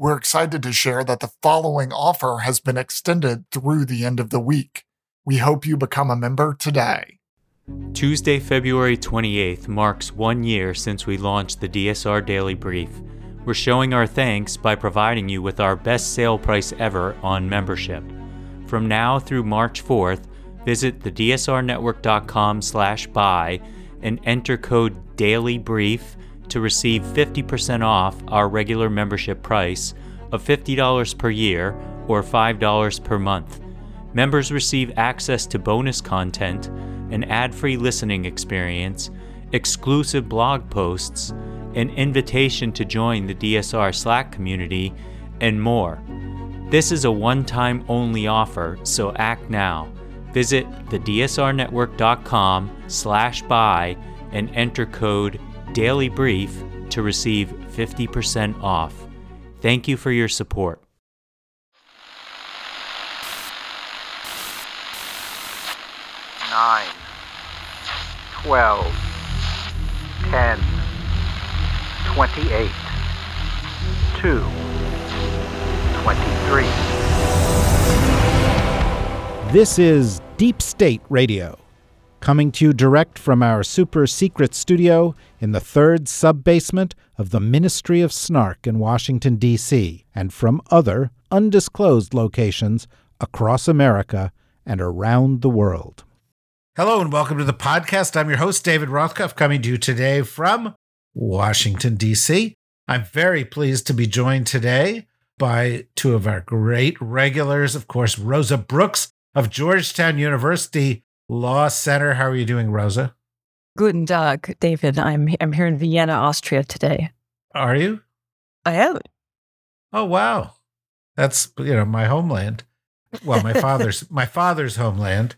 we're excited to share that the following offer has been extended through the end of the week. We hope you become a member today. Tuesday, February 28th marks one year since we launched the DSR Daily Brief. We're showing our thanks by providing you with our best sale price ever on membership. From now through March 4th, visit thedsrnetwork.com slash buy and enter code DAILYBRIEF to receive 50% off our regular membership price of $50 per year or $5 per month. Members receive access to bonus content, an ad free listening experience, exclusive blog posts, an invitation to join the DSR Slack community, and more. This is a one time only offer, so act now. Visit thedsrnetwork.com slash buy and enter code Daily Brief to receive 50% off. Thank you for your support. Nine, twelve, ten, twenty-eight, two, twenty-three. This is Deep State Radio coming to you direct from our super secret studio in the third sub basement of the Ministry of Snark in Washington, D.C., and from other undisclosed locations across America and around the world. Hello and welcome to the podcast. I'm your host, David Rothkopf, coming to you today from Washington, D.C. I'm very pleased to be joined today by two of our great regulars, of course, Rosa Brooks of Georgetown University Law Center. How are you doing, Rosa? Guten Tag, David. I'm I'm here in Vienna, Austria today. Are you? I am. Oh wow, that's you know my homeland. Well, my father's my father's homeland.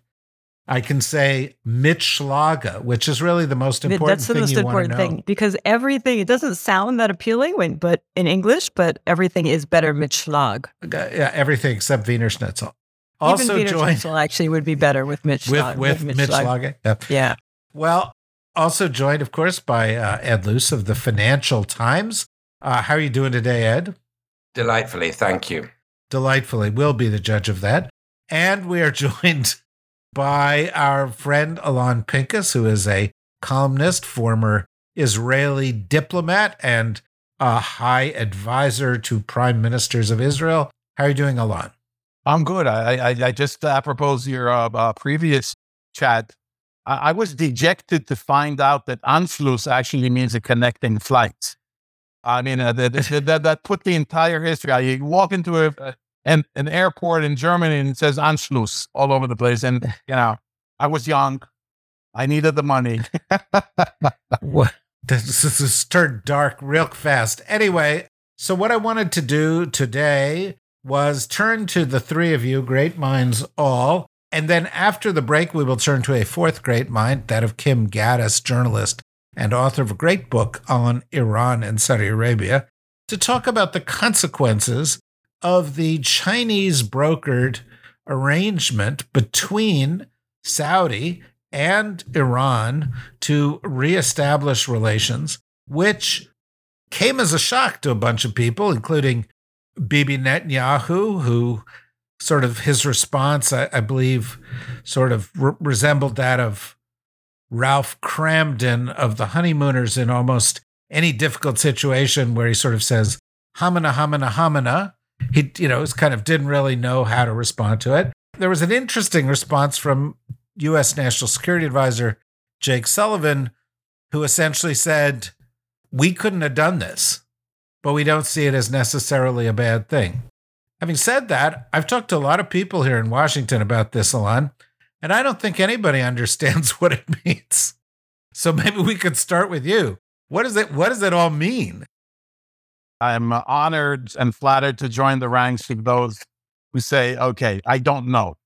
I can say Mitschlaga, which is really the most important That's the thing most you important thing because everything it doesn't sound that appealing when but in English, but everything is better mit Schlag. Uh, Yeah, everything except Wiener Schnitzel. Even Also Wiener joined Schnitzel actually would be better with Mitch with Schlag. with mit Mitschlaga. Yeah. Yeah. Well, also joined, of course, by uh, Ed Luce of the Financial Times. Uh, how are you doing today, Ed? Delightfully, thank you. Delightfully, we'll be the judge of that. And we are joined by our friend Alon Pinkus, who is a columnist, former Israeli diplomat, and a high advisor to prime ministers of Israel. How are you doing, Alon? I'm good. I, I, I just apropos your uh, uh, previous chat, I, I was dejected to find out that Anschluss actually means a connecting flight. I mean, uh, that, that, that, put the entire history. You walk into a, an, an airport in Germany and it says Anschluss all over the place. And, you know, I was young. I needed the money. What? This, this is turned dark real fast. Anyway, so what I wanted to do today was turn to the three of you, great minds all. And then after the break, we will turn to a fourth great mind, that of Kim Ghattas, journalist and author of a great book on Iran and Saudi Arabia, to talk about the consequences of the Chinese brokered arrangement between Saudi and Iran to reestablish relations, which came as a shock to a bunch of people, including Bibi Netanyahu, who sort of his response, I, I believe, sort of re- resembled that of Ralph Kramden of the Honeymooners in almost any difficult situation where he sort of says, hamina, hamina, hamina. He, you know, kind of didn't really know how to respond to it. There was an interesting response from U.S. National Security Advisor Jake Sullivan, who essentially said, We couldn't have done this, but we don't see it as necessarily a bad thing. Having said that, I've talked to a lot of people here in Washington about this, Alon, and I don't think anybody understands what it means. So maybe we could start with you. What does it what does it all mean? I'm honored and flattered to join the ranks of those who say, okay, I don't know.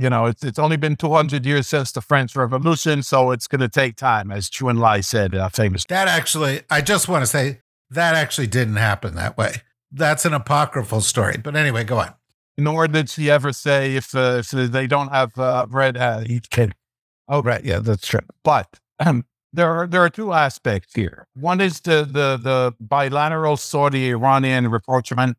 You know, it's, it's only been 200 years since the French Revolution, so it's going to take time, as Zhou Enlai said, uh, famous. That actually, I just want to say that actually didn't happen that way. That's an apocryphal story. But anyway, go on. Nor did she ever say if, uh, if they don't have uh, red uh, each kid. Oh, right. Yeah, that's true. But um, there are there are two aspects here. One is the the the bilateral Saudi Iranian rapprochement,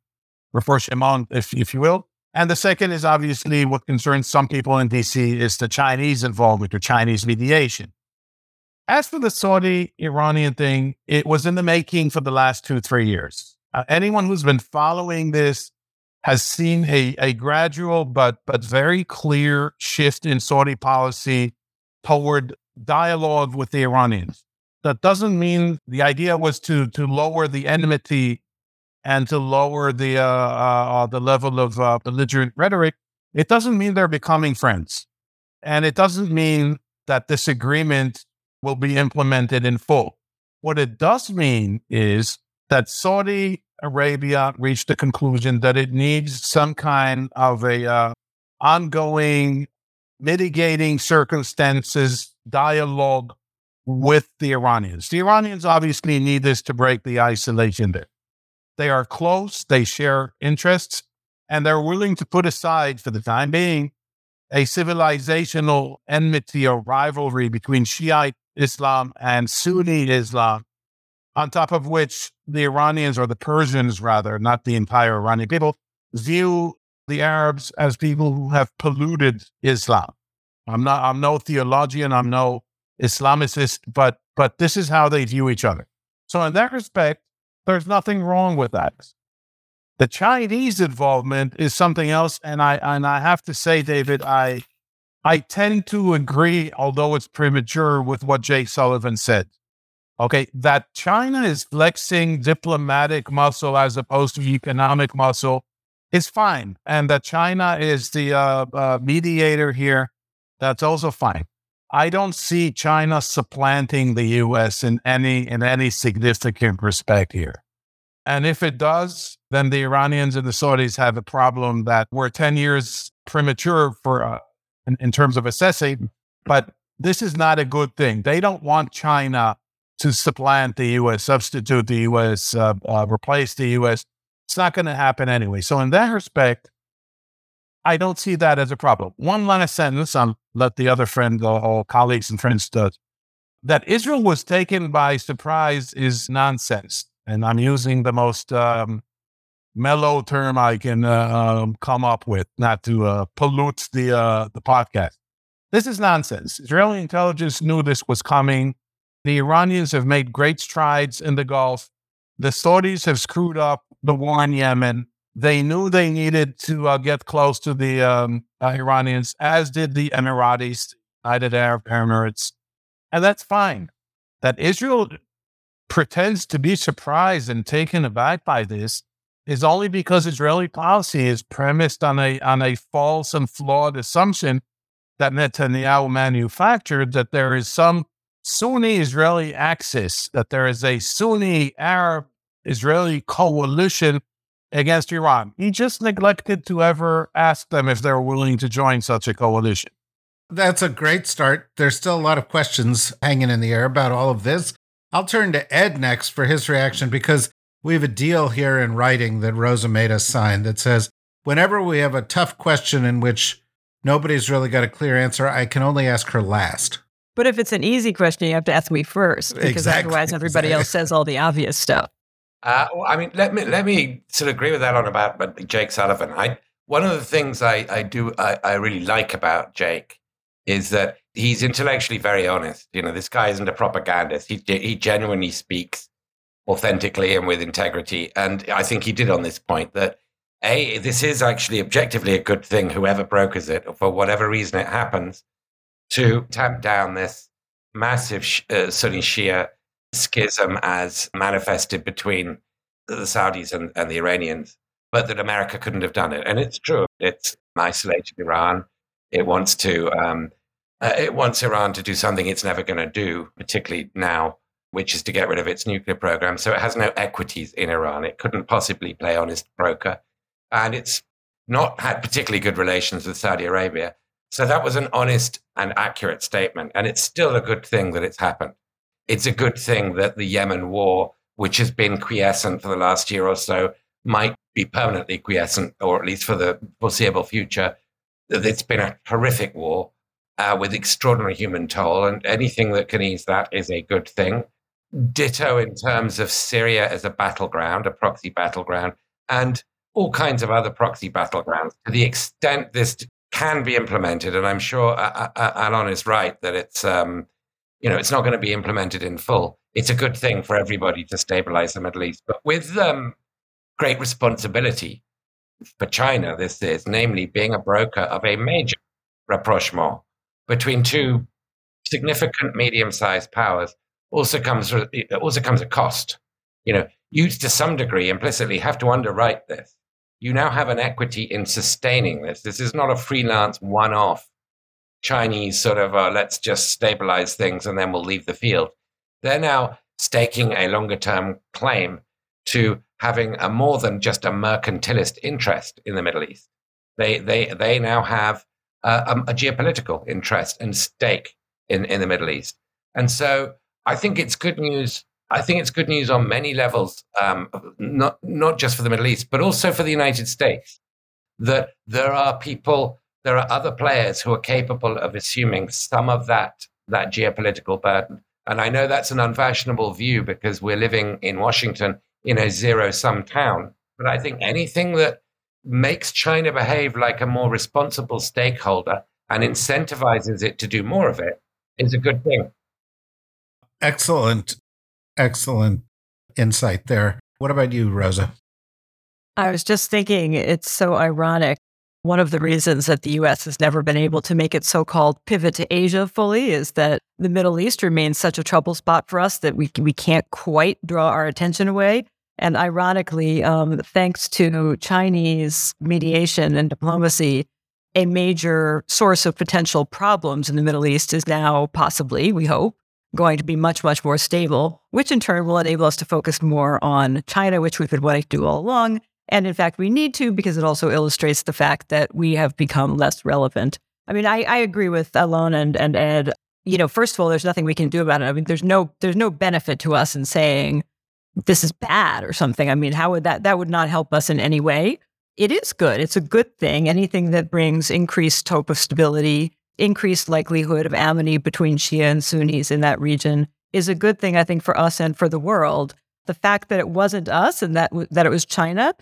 rapprochement, if, if you will. And the second is obviously what concerns some people in DC is the Chinese involvement or Chinese mediation. As for the Saudi Iranian thing, it was in the making for the last two, three years. Uh, anyone who's been following this has seen a, a gradual but but very clear shift in Saudi policy toward dialogue with the Iranians. That doesn't mean the idea was to to lower the enmity and to lower the uh, uh, the level of uh, belligerent rhetoric. It doesn't mean they're becoming friends, and it doesn't mean that this agreement will be implemented in full. What it does mean is that Saudi Arabia reached the conclusion that it needs some kind of a uh, ongoing mitigating circumstances dialogue with the Iranians. The Iranians obviously need this to break the isolation there. They are close, they share interests, and they're willing to put aside, for the time being, a civilizational enmity or rivalry between Shiite Islam and Sunni Islam on top of which the Iranians or the Persians, rather, not the entire Iranian people, view the Arabs as people who have polluted Islam. I'm not, I'm no theologian, I'm no Islamicist, but, but this is how they view each other. So, in that respect, there's nothing wrong with that. The Chinese involvement is something else, and I and I have to say, David, I I tend to agree, although it's premature, with what Jake Sullivan said. Okay, that China is flexing diplomatic muscle as opposed to economic muscle is fine, and that China is the uh, uh, mediator here, that's also fine. I don't see China supplanting the U.S. in any in any significant respect here. And if it does, then the Iranians and the Saudis have a problem that we're 10 years premature for uh, in, in terms of assessing. But this is not a good thing. They don't want China to supplant the U.S., substitute the U.S., uh, uh, replace the U.S. It's not going to happen anyway. So, in that respect, I don't see that as a problem. One last sentence, I'll let the other friend or, or colleagues and friends do. That Israel was taken by surprise is nonsense. And I'm using the most um, mellow term I can uh, um, come up with, not to uh, pollute the, uh, the podcast. This is nonsense. Israeli intelligence knew this was coming. The Iranians have made great strides in the Gulf. The Saudis have screwed up the war in Yemen. They knew they needed to uh, get close to the um, uh, Iranians, as did the Emiratis, United Arab Emirates. And that's fine. That Israel pretends to be surprised and taken aback by this is only because Israeli policy is premised on a, on a false and flawed assumption that Netanyahu manufactured that there is some Sunni Israeli axis, that there is a Sunni Arab Israeli coalition against Iran. He just neglected to ever ask them if they're willing to join such a coalition. That's a great start. There's still a lot of questions hanging in the air about all of this. I'll turn to Ed next for his reaction because we have a deal here in writing that Rosa made us sign that says whenever we have a tough question in which nobody's really got a clear answer, I can only ask her last. But if it's an easy question, you have to ask me first because Exactly, otherwise everybody exactly. else says all the obvious stuff. Uh, well, I mean, let me let me sort of agree with Alon about but Jake Sullivan. I one of the things I I do I, I really like about Jake is that he's intellectually very honest. You know, this guy isn't a propagandist. He he genuinely speaks authentically and with integrity. And I think he did on this point that a this is actually objectively a good thing. Whoever brokers it, for whatever reason it happens, to tamp down this massive uh, Sunni Shia schism as manifested between the Saudis and, and the Iranians, but that America couldn't have done it. And it's true. It's isolated Iran. It wants to. Um, uh, it wants Iran to do something it's never going to do, particularly now, which is to get rid of its nuclear program. So it has no equities in Iran. It couldn't possibly play honest broker. And it's not had particularly good relations with Saudi Arabia. So that was an honest and accurate statement. And it's still a good thing that it's happened. It's a good thing that the Yemen war, which has been quiescent for the last year or so, might be permanently quiescent, or at least for the foreseeable future. That It's been a horrific war uh, with extraordinary human toll, and anything that can ease that is a good thing. Ditto in terms of Syria as a battleground, a proxy battleground, and all kinds of other proxy battlegrounds to the extent this can be implemented. And I'm sure uh, uh, uh Alon is right that it's, um, you know, it's not going to be implemented in full. It's a good thing for everybody to stabilize the Middle East, but with um, great responsibility for China, this is, namely being a broker of a major rapprochement between two significant medium-sized powers also comes also comes a cost. You know, you to some degree implicitly have to underwrite this. You now have an equity in sustaining this. This is not a freelance one-off Chinese sort of uh, let's just stabilize things and then we'll leave the field. They're now staking a longer-term claim to having a more than just a mercantilist interest in the Middle East. They they they now have a, a geopolitical interest and stake in, in the Middle East. And so I think it's good news. I think it's good news on many levels, um, not, not just for the Middle East, but also for the United States, that there are people, there are other players who are capable of assuming some of that, that geopolitical burden. And I know that's an unfashionable view because we're living in Washington in a zero sum town. But I think anything that makes China behave like a more responsible stakeholder and incentivizes it to do more of it is a good thing. Excellent, excellent insight there. What about you, Rosa? I was just thinking it's so ironic. One of the reasons that the US has never been able to make its so called pivot to Asia fully is that the Middle East remains such a trouble spot for us that we, we can't quite draw our attention away. And ironically, um, thanks to Chinese mediation and diplomacy, a major source of potential problems in the Middle East is now possibly, we hope, going to be much, much more stable, which in turn will enable us to focus more on China, which we've been wanting to do all along. And in fact, we need to because it also illustrates the fact that we have become less relevant. I mean, I, I agree with Alon and, and Ed. You know, first of all, there's nothing we can do about it. I mean, there's no there's no benefit to us in saying this is bad or something. I mean, how would that that would not help us in any way? It is good. It's a good thing. Anything that brings increased hope of stability, increased likelihood of amity between Shia and Sunnis in that region is a good thing, I think, for us and for the world. The fact that it wasn't us and that that it was China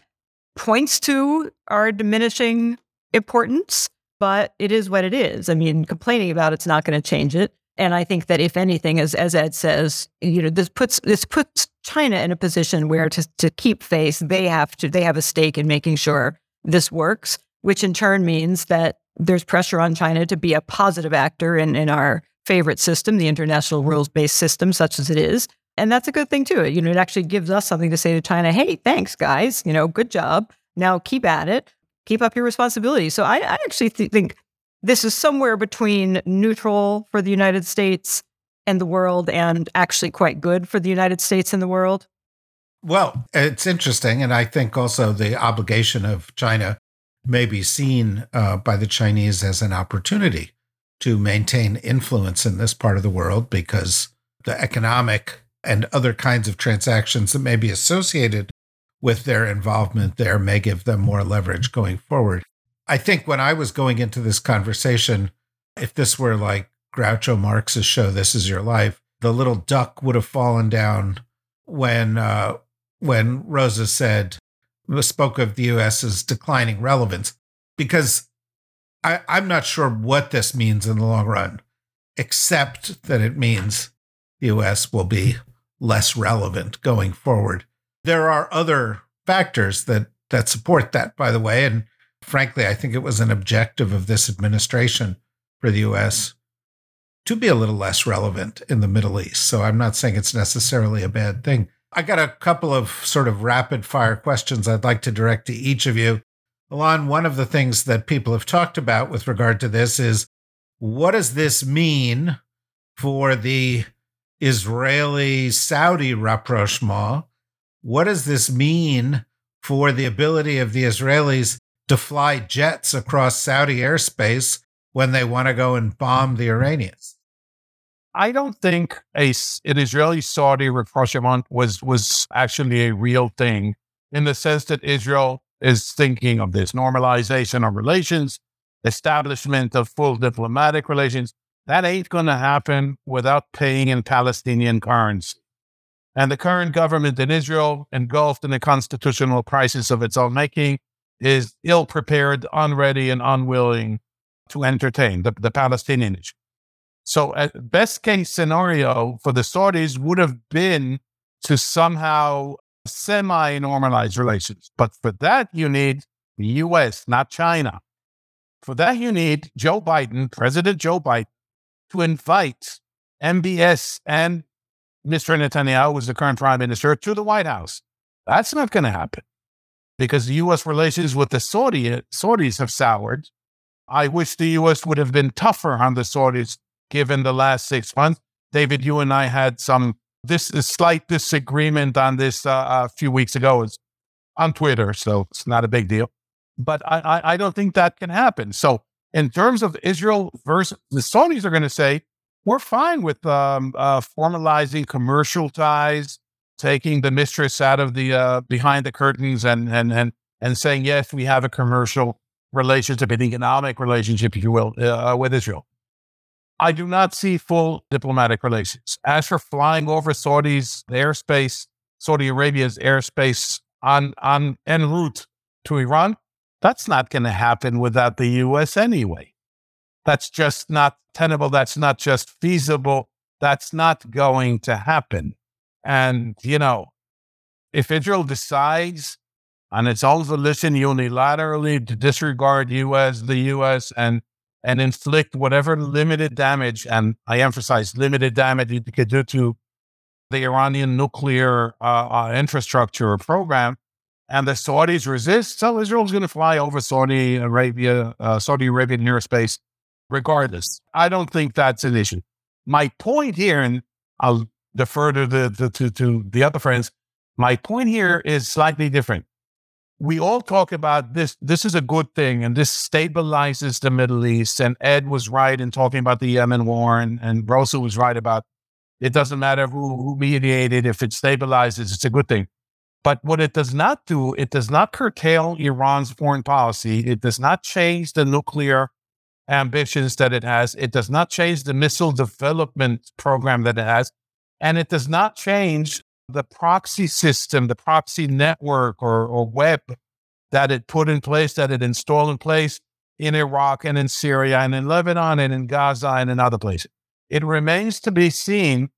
points to our diminishing importance, but it is what it is. I mean, complaining about it's not going to change it. And I think that if anything, as as Ed says, you know, this puts this puts China in a position where to to keep face, they have to they have a stake in making sure this works, which in turn means that there's pressure on China to be a positive actor in, in our favorite system, the international mm-hmm. rules based system, such as it is. And that's a good thing too. You know, it actually gives us something to say to China, hey, thanks, guys. You know, good job. Now keep at it. Keep up your responsibility. So I, I actually th- think this is somewhere between neutral for the United States and the world and actually quite good for the United States and the world? Well, it's interesting. And I think also the obligation of China may be seen uh, by the Chinese as an opportunity to maintain influence in this part of the world because the economic and other kinds of transactions that may be associated with their involvement there may give them more leverage going forward. I think when I was going into this conversation, if this were like Groucho Marx's show, This Is Your Life, the little duck would have fallen down when uh, when Rosa said spoke of the U.S.'s declining relevance, because I, I'm not sure what this means in the long run, except that it means the U.S. will be less relevant going forward. There are other factors that that support that, by the way, and frankly, I think it was an objective of this administration for the US to be a little less relevant in the Middle East. So I'm not saying it's necessarily a bad thing. I got a couple of sort of rapid fire questions I'd like to direct to each of you. Alon, one of the things that people have talked about with regard to this is what does this mean for the Israeli Saudi rapprochement? What does this mean for the ability of the Israelis to fly jets across Saudi airspace when they want to go and bomb the Iranians. I don't think a, an Israeli Saudi rapprochement was was actually a real thing in the sense that Israel is thinking of this normalization of relations, establishment of full diplomatic relations. That ain't going to happen without paying in Palestinian currency. And the current government in Israel, engulfed in a constitutional crisis of its own making, is ill prepared, unready, and unwilling to entertain the, the Palestinian issue. So, a best case scenario for the Saudis would have been to somehow semi normalize relations. But for that, you need the US, not China. For that, you need Joe Biden, President Joe Biden, to invite MBS and Mr. Netanyahu, who's the current prime minister, to the White House. That's not going to happen because the U.S. relations with the Saudi, Saudis have soured. I wish the U.S. would have been tougher on the Saudis given the last six months. David, you and I had some this slight disagreement on this uh, a few weeks ago on Twitter, so it's not a big deal. But I, I, I don't think that can happen. So in terms of Israel versus the Saudis are going to say, we're fine with um, uh, formalizing commercial ties, taking the mistress out of the uh, behind the curtains, and and and and saying yes, we have a commercial relationship, an economic relationship, if you will, uh, with Israel. I do not see full diplomatic relations. As for flying over Saudi's airspace, Saudi Arabia's airspace on on en route to Iran, that's not going to happen without the U.S. anyway. That's just not tenable. That's not just feasible. That's not going to happen. And, you know, if Israel decides on its own volition unilaterally to disregard US, the US, and and inflict whatever limited damage, and I emphasize limited damage it could do to the Iranian nuclear uh, uh, infrastructure program, and the Saudis resist, so Israel's going to fly over Saudi Arabia, uh, Saudi Arabian airspace regardless. I don't think that's an issue. My point here, and I'll defer to the, the to, to the other friends. My point here is slightly different. We all talk about this. This is a good thing, and this stabilizes the Middle East. And Ed was right in talking about the Yemen war, and, and Rosa was right about it doesn't matter who, who mediated. If it stabilizes, it's a good thing. But what it does not do, it does not curtail Iran's foreign policy. It does not change the nuclear ambitions that it has. It does not change the missile development program that it has. And it does not change the proxy system, the proxy network or, or web that it put in place, that it installed in place in Iraq and in Syria and in Lebanon and in Gaza and in other places. It remains to be seen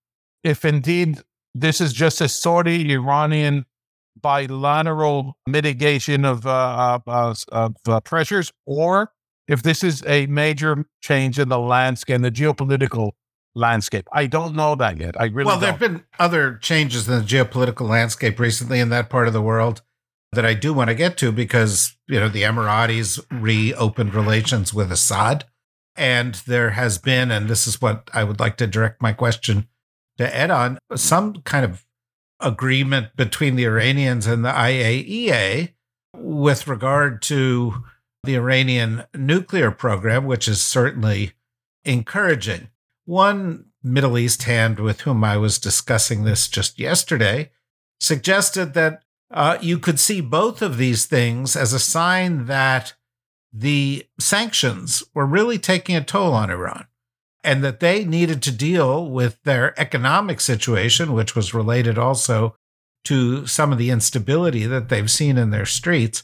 if indeed this is just a Saudi Iranian bilateral mitigation of, uh, uh, of uh, pressures or if this is a major change in the landscape, the geopolitical landscape. I don't know that yet. I really well, there have been other changes in the geopolitical landscape recently in that part of the world that I do want to get to because you know the Emiratis reopened relations with Assad, and there has been, and this is what I would like to direct my question to Ed on, some kind of agreement between the Iranians and the IAEA with regard to the Iranian nuclear program, which is certainly encouraging. One Middle East hand with whom I was discussing this just yesterday suggested that uh, you could see both of these things as a sign that the sanctions were really taking a toll on Iran and that they needed to deal with their economic situation, which was related also to some of the instability that they've seen in their streets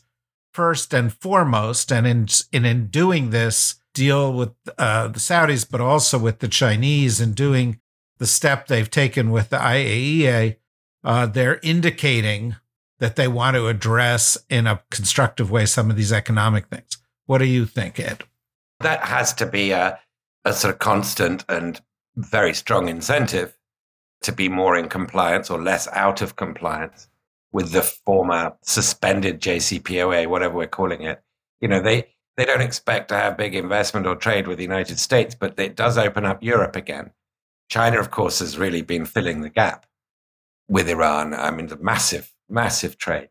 first and foremost, and in in, in doing this, deal with uh, the Saudis, but also with the Chinese, and doing the step they've taken with the IAEA, uh, they're indicating that they want to address in a constructive way some of these economic things. What do you think, Ed? That has to be a, a sort of constant and very strong incentive to be more in compliance or less out of compliance with the former suspended JCPOA, whatever we're calling it. You know, they, they don't expect to have big investment or trade with the United States, but it does open up Europe again. China, of course, has really been filling the gap with Iran. I mean, the massive, massive trade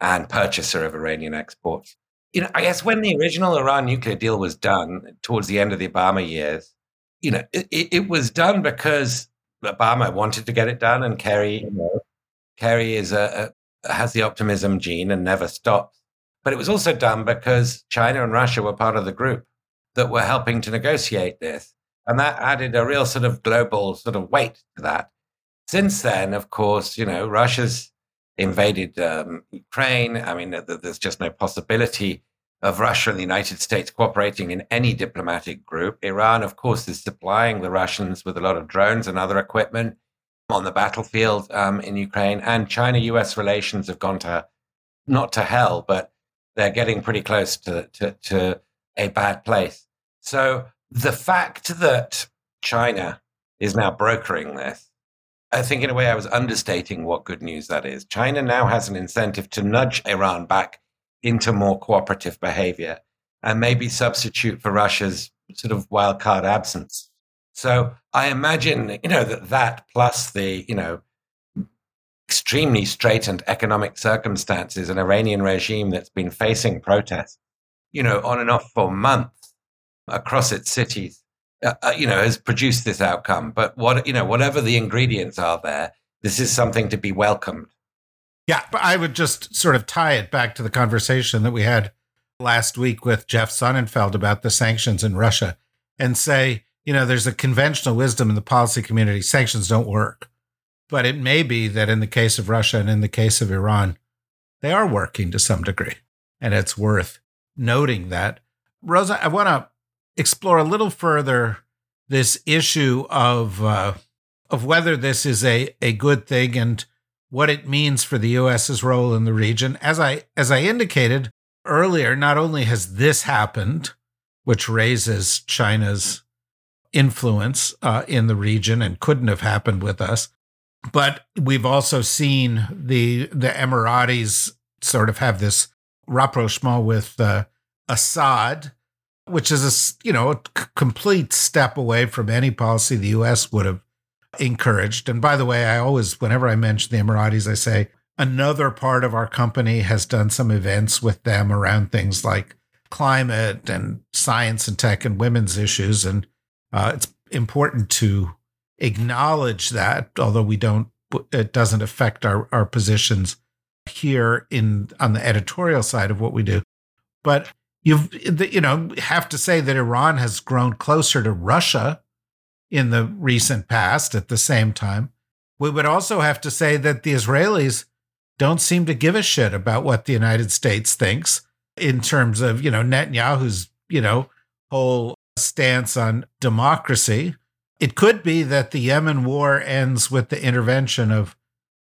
and purchaser of Iranian exports. You know, I guess when the original Iran nuclear deal was done towards the end of the Obama years, you know, it, it was done because Obama wanted to get it done, and Kerry you know, Kerry is a, a, has the optimism gene and never stops. But it was also done because China and Russia were part of the group that were helping to negotiate this. And that added a real sort of global sort of weight to that. since then, of course, you know, Russia's invaded um, Ukraine. I mean, there's just no possibility of Russia and the United States cooperating in any diplomatic group. Iran, of course, is supplying the Russians with a lot of drones and other equipment on the battlefield um, in Ukraine. And China US relations have gone to not to hell, but they're getting pretty close to, to, to a bad place. So the fact that China is now brokering this, I think in a way I was understating what good news that is. China now has an incentive to nudge Iran back into more cooperative behavior and maybe substitute for Russia's sort of wild card absence. So I imagine, you know, that that plus the, you know, extremely straitened economic circumstances, an Iranian regime that's been facing protests, you know, on and off for months across its cities, uh, uh, you know, has produced this outcome. But what, you know, whatever the ingredients are there, this is something to be welcomed. Yeah, but I would just sort of tie it back to the conversation that we had last week with Jeff Sonnenfeld about the sanctions in Russia and say, you know, there's a conventional wisdom in the policy community sanctions don't work. But it may be that in the case of Russia and in the case of Iran, they are working to some degree. And it's worth noting that. Rosa, I want to explore a little further this issue of uh, of whether this is a, a good thing and what it means for the US's role in the region. As I as I indicated earlier, not only has this happened, which raises China's influence uh, in the region and couldn't have happened with us, but we've also seen the the Emiratis sort of have this rapprochement with uh, Assad, which is a you know a complete step away from any policy the U.S. would have encouraged. And by the way, I always, whenever I mention the Emiratis, I say another part of our company has done some events with them around things like climate and science and tech and women's issues. And uh, it's important to acknowledge that, although we don't, it doesn't affect our, our positions here in on the editorial side of what we do. But you've, you know, have to say that Iran has grown closer to Russia in the recent past at the same time. We would also have to say that the Israelis don't seem to give a shit about what the United States thinks in terms of, you know, Netanyahu's, you know, whole stance on democracy. It could be that the Yemen war ends with the intervention of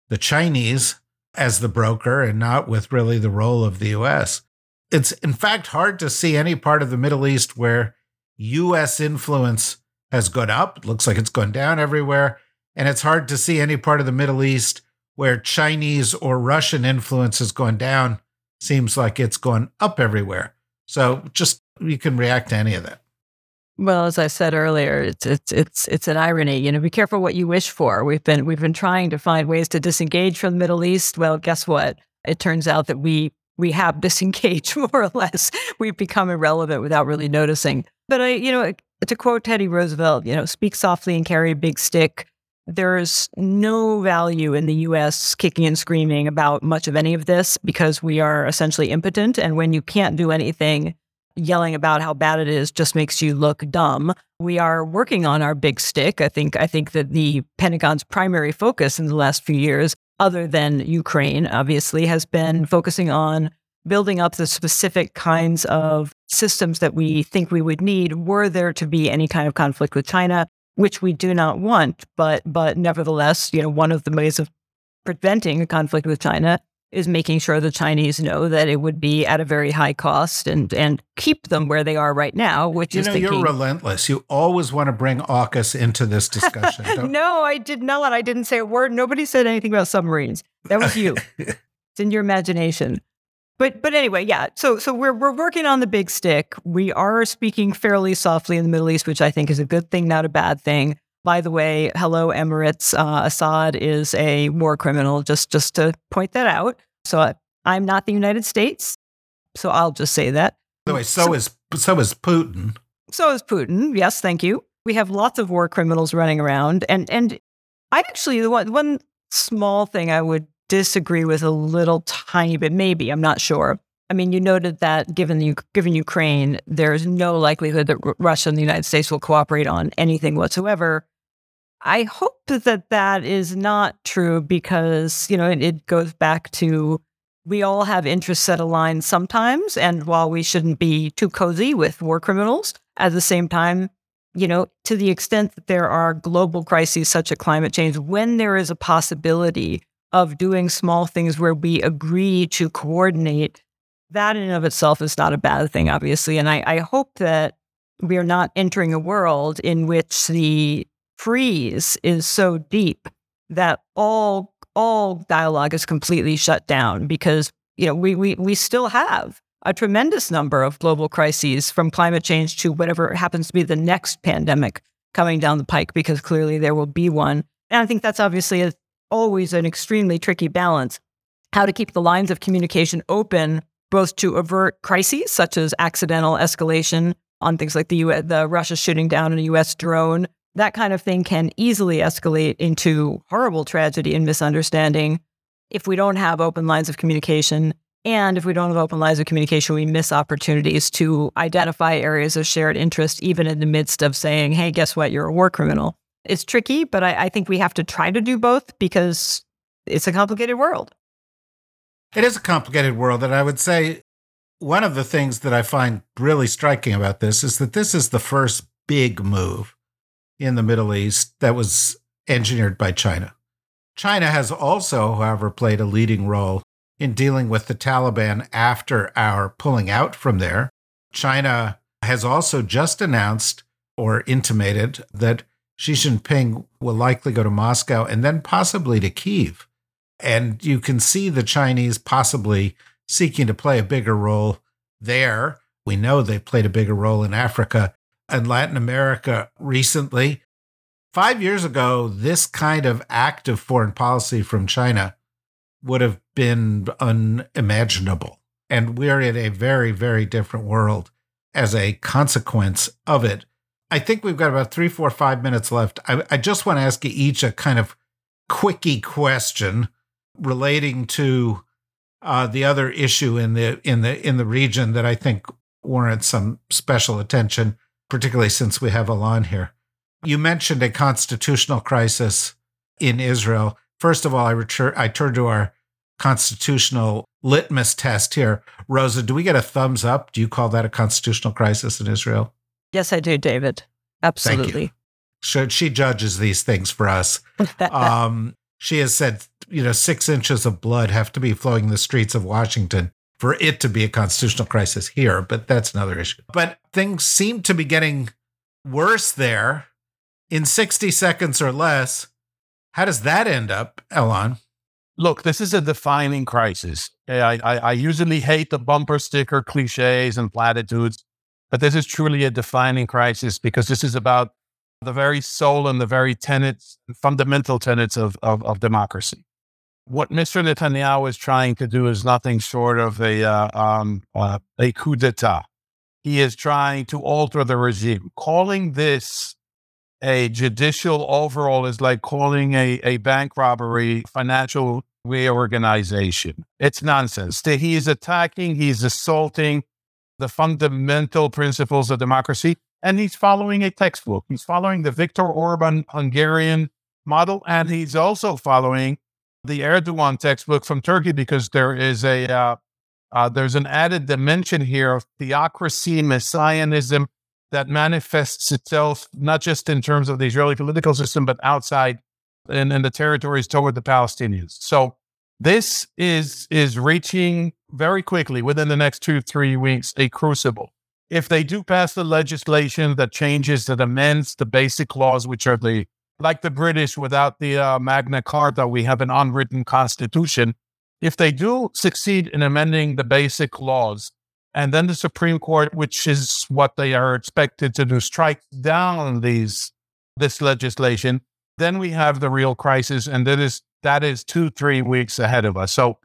the Chinese as the broker and not with really the role of the US. It's in fact hard to see any part of the Middle East where US influence has gone up. It looks like it's gone down everywhere. And it's hard to see any part of the Middle East where Chinese or Russian influence has gone down. Seems like it's gone up everywhere. So just you can react to any of that. Well, as I said earlier, it's it's it's it's an irony. You know, be careful what you wish for. We've been we've been trying to find ways to disengage from the Middle East. Well, guess what? It turns out that we we have disengaged more or less. We've become irrelevant without really noticing. But I, you know, to quote Teddy Roosevelt, you know, speak softly and carry a big stick. There's no value in the US kicking and screaming about much of any of this because we are essentially impotent. And when you can't do anything, yelling about how bad it is just makes you look dumb. We are working on our big stick. I think I think that the Pentagon's primary focus in the last few years, other than Ukraine, obviously, has been mm-hmm. focusing on building up the specific kinds of systems that we think we would need were there to be any kind of conflict with China, which we do not want. But but nevertheless, you know, one of the ways of preventing a conflict with China is making sure the Chinese know that it would be at a very high cost and and keep them where they are right now, which you is know, thinking, you're relentless. You always want to bring AUKUS into this discussion. no, I did not. I didn't say a word. Nobody said anything about submarines. That was you. it's in your imagination. But but anyway, yeah. So so we're we're working on the big stick. We are speaking fairly softly in the Middle East, which I think is a good thing, not a bad thing. By the way, hello Emirates. Uh, Assad is a war criminal. Just just to point that out. So I, I'm not the United States. So I'll just say that. By the way, so is so is Putin. So is Putin. Yes, thank you. We have lots of war criminals running around, and and I actually the one one small thing I would disagree with a little tiny bit, maybe I'm not sure. I mean, you noted that given the, given Ukraine, there's no likelihood that R- Russia and the United States will cooperate on anything whatsoever. I hope that that is not true because, you know, it, it goes back to we all have interests that align sometimes. And while we shouldn't be too cozy with war criminals, at the same time, you know, to the extent that there are global crises such as climate change, when there is a possibility of doing small things where we agree to coordinate, that in and of itself is not a bad thing, obviously. And I, I hope that we are not entering a world in which the freeze is so deep that all all dialogue is completely shut down because you know we we we still have a tremendous number of global crises from climate change to whatever happens to be the next pandemic coming down the pike because clearly there will be one. And i think that's obviously a, always an extremely tricky balance how to keep the lines of communication open both to avert crises such as accidental escalation on things like the US, the Russia shooting down a US drone that kind of thing can easily escalate into horrible tragedy and misunderstanding if we don't have open lines of communication. And if we don't have open lines of communication, we miss opportunities to identify areas of shared interest, even in the midst of saying, hey, guess what? You're a war criminal. It's tricky, but I, I think we have to try to do both because it's a complicated world. It is a complicated world. And I would say one of the things that I find really striking about this is that this is the first big move in the Middle East that was engineered by China. China has also, however, played a leading role in dealing with the Taliban after our pulling out from there. China has also just announced or intimated that Xi Jinping will likely go to Moscow and then possibly to Kiev. And you can see the Chinese possibly seeking to play a bigger role there. We know they've played a bigger role in Africa and Latin America recently. Five years ago, this kind of active foreign policy from China would have been unimaginable. And we're in a very, very different world as a consequence of it. I think we've got about three, four, five minutes left. I, I just want to ask you each a kind of quickie question relating to uh, the other issue in the in the in the region that I think warrants some special attention particularly since we have Alon here. You mentioned a constitutional crisis in Israel. First of all, I, return, I turn to our constitutional litmus test here. Rosa, do we get a thumbs up? Do you call that a constitutional crisis in Israel? Yes, I do, David. Absolutely. So she judges these things for us. um, she has said, you know, six inches of blood have to be flowing the streets of Washington for it to be a constitutional crisis here, but that's another issue. But things seem to be getting worse there in 60 seconds or less. How does that end up, Alon? Look, this is a defining crisis. I, I, I usually hate the bumper sticker cliches and platitudes, but this is truly a defining crisis because this is about the very soul and the very tenets, fundamental tenets of, of, of democracy what Mr. Netanyahu is trying to do is nothing short of a uh, um, uh, a coup d'état. He is trying to alter the regime. Calling this a judicial overhaul is like calling a, a bank robbery financial reorganization. It's nonsense. He is attacking, he's assaulting the fundamental principles of democracy, and he's following a textbook. He's following the Viktor Orban Hungarian model, and he's also following the Erdogan textbook from Turkey because there is a uh, uh, there's an added dimension here of theocracy, messianism that manifests itself not just in terms of the Israeli political system, but outside in, in the territories toward the Palestinians. So this is is reaching very quickly within the next two three weeks a crucible. If they do pass the legislation that changes that amends the basic laws, which are the like the British without the uh, Magna Carta, we have an unwritten constitution. If they do succeed in amending the basic laws, and then the Supreme Court, which is what they are expected to do, strikes down these this legislation, then we have the real crisis, and that is that is two three weeks ahead of us. So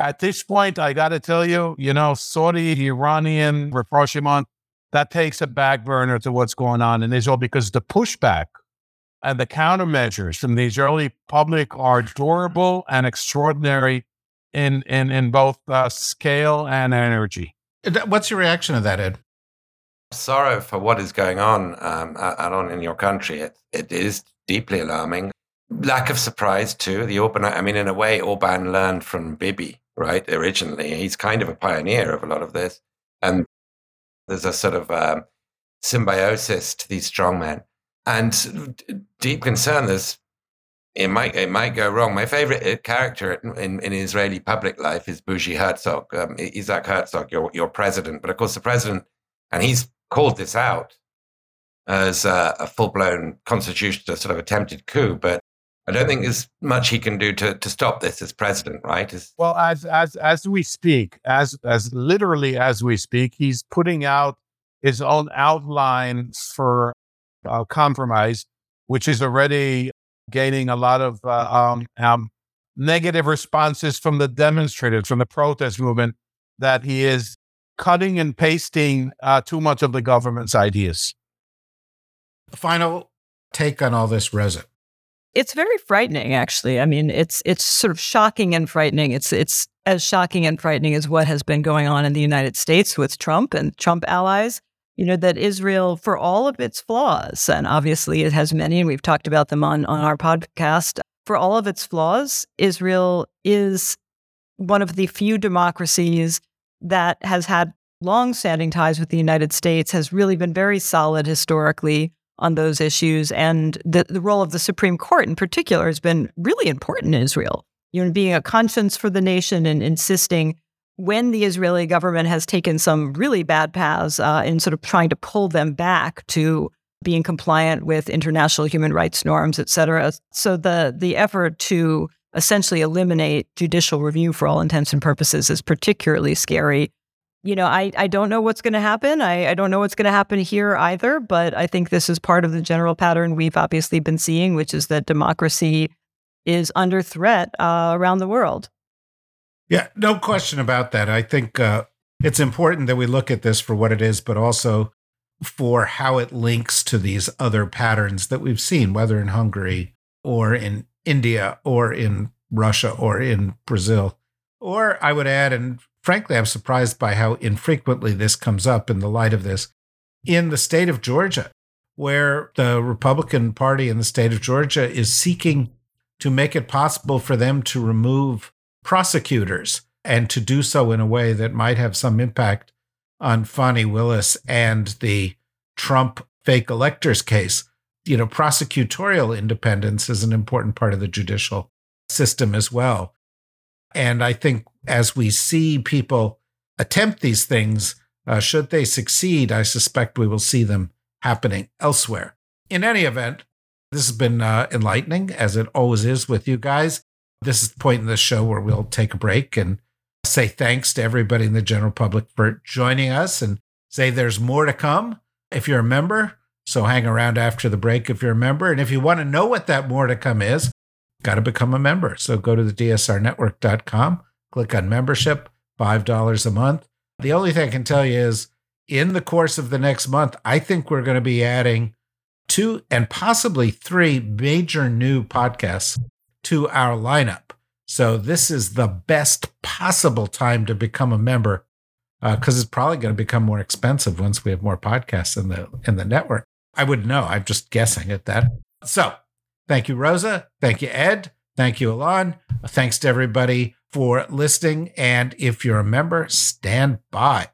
at this point, I got to tell you, you know, Saudi, Iranian rapprochement, that takes a back burner to what's going on in Israel because the pushback and the countermeasures from the Israeli public are durable and extraordinary in in in both uh, scale and energy. What's your reaction to that, Ed? Sorrow for what is going on, um, on in your country. It, it is deeply alarming. Lack of surprise too. The Orban, I mean, in a way, Orban learned from Bibi, right? Originally, he's kind of a pioneer of a lot of this, and there's a sort of um, symbiosis to these strongmen, and deep concern. There's it might it might go wrong. My favorite uh, character in, in Israeli public life is Bougie Herzog, um, Isaac Herzog, your your president. But of course, the president, and he's called this out as a, a full blown constitutional sort of attempted coup. But I don't think there's much he can do to, to stop this as president, right? As, well, as as as we speak, as as literally as we speak, he's putting out his own outline for uh, compromise, which is already gaining a lot of uh, um, um, negative responses from the demonstrators, from the protest movement, that he is cutting and pasting uh, too much of the government's ideas. Final take on all this, Rosa. It's very frightening, actually. I mean, it's it's sort of shocking and frightening. It's it's as shocking and frightening as what has been going on in the United States with Trump and Trump allies. You know that Israel, for all of its flaws, and obviously it has many, and we've talked about them on on our podcast. For all of its flaws, Israel is one of the few democracies that has had long-standing ties with the United States, has really been very solid historically on those issues. And the, the role of the Supreme Court in particular has been really important in Israel. You know, being a conscience for the nation and insisting when the Israeli government has taken some really bad paths uh, in sort of trying to pull them back to being compliant with international human rights norms, et cetera. So the the effort to essentially eliminate judicial review for all intents and purposes is particularly scary you know, I, I don't know what's going to happen. I, I don't know what's going to happen here either, but I think this is part of the general pattern we've obviously been seeing, which is that democracy is under threat uh, around the world. Yeah, no question about that. I think uh, it's important that we look at this for what it is, but also for how it links to these other patterns that we've seen, whether in Hungary or in India or in Russia or in Brazil. Or I would add, and frankly, I'm surprised by how infrequently this comes up in the light of this in the state of Georgia, where the Republican Party in the state of Georgia is seeking to make it possible for them to remove prosecutors and to do so in a way that might have some impact on Fani Willis and the Trump fake electors case. You know, prosecutorial independence is an important part of the judicial system as well. And I think as we see people attempt these things, uh, should they succeed, I suspect we will see them happening elsewhere. In any event, this has been uh, enlightening, as it always is with you guys. This is the point in the show where we'll take a break and say thanks to everybody in the general public for joining us and say there's more to come if you're a member. So hang around after the break if you're a member. And if you want to know what that more to come is, got to become a member. So go to the dsrnetwork.com, click on membership, $5 a month. The only thing I can tell you is in the course of the next month, I think we're going to be adding two and possibly three major new podcasts to our lineup. So this is the best possible time to become a member because uh, it's probably going to become more expensive once we have more podcasts in the in the network. I wouldn't know. I'm just guessing at that. So Thank you, Rosa. Thank you, Ed. Thank you, Alon. Thanks to everybody for listening. And if you're a member, stand by.